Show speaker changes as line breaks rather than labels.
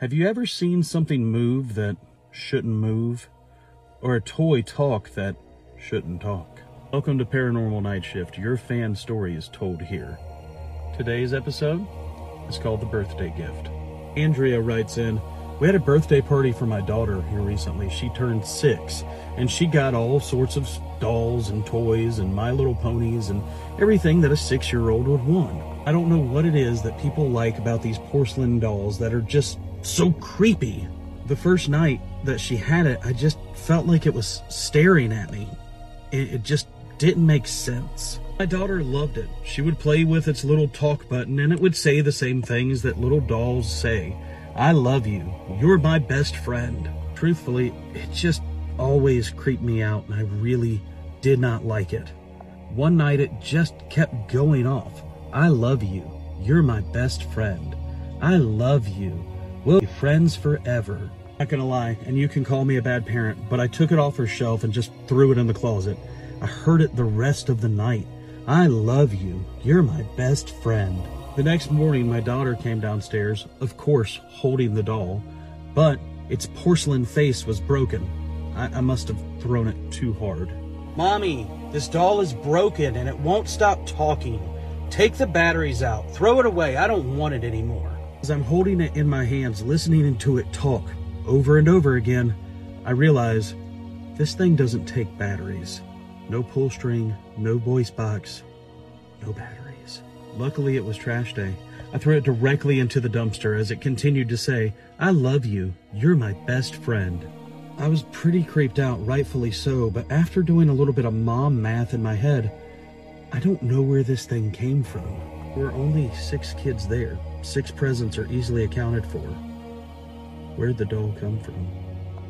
Have you ever seen something move that shouldn't move? Or a toy talk that shouldn't talk? Welcome to Paranormal Nightshift. Your fan story is told here. Today's episode is called The Birthday Gift. Andrea writes in, We had a birthday party for my daughter here recently. She turned six, and she got all sorts of dolls and toys and My Little Ponies and everything that a six year old would want. I don't know what it is that people like about these porcelain dolls that are just so creepy. The first night that she had it, I just felt like it was staring at me. It, it just didn't make sense. My daughter loved it. She would play with its little talk button and it would say the same things that little dolls say. I love you. You're my best friend. Truthfully, it just always creeped me out and I really did not like it. One night it just kept going off. I love you. You're my best friend. I love you. We'll be friends forever. Not gonna lie, and you can call me a bad parent, but I took it off her shelf and just threw it in the closet. I heard it the rest of the night. I love you. You're my best friend. The next morning, my daughter came downstairs, of course, holding the doll, but its porcelain face was broken. I, I must have thrown it too hard. Mommy, this doll is broken and it won't stop talking. Take the batteries out. Throw it away. I don't want it anymore. As I'm holding it in my hands, listening to it talk over and over again, I realize this thing doesn't take batteries. No pull string, no voice box, no batteries. Luckily, it was trash day. I threw it directly into the dumpster as it continued to say, I love you. You're my best friend. I was pretty creeped out, rightfully so, but after doing a little bit of mom math in my head, I don't know where this thing came from. Were only six kids there. Six presents are easily accounted for. Where'd the doll come from?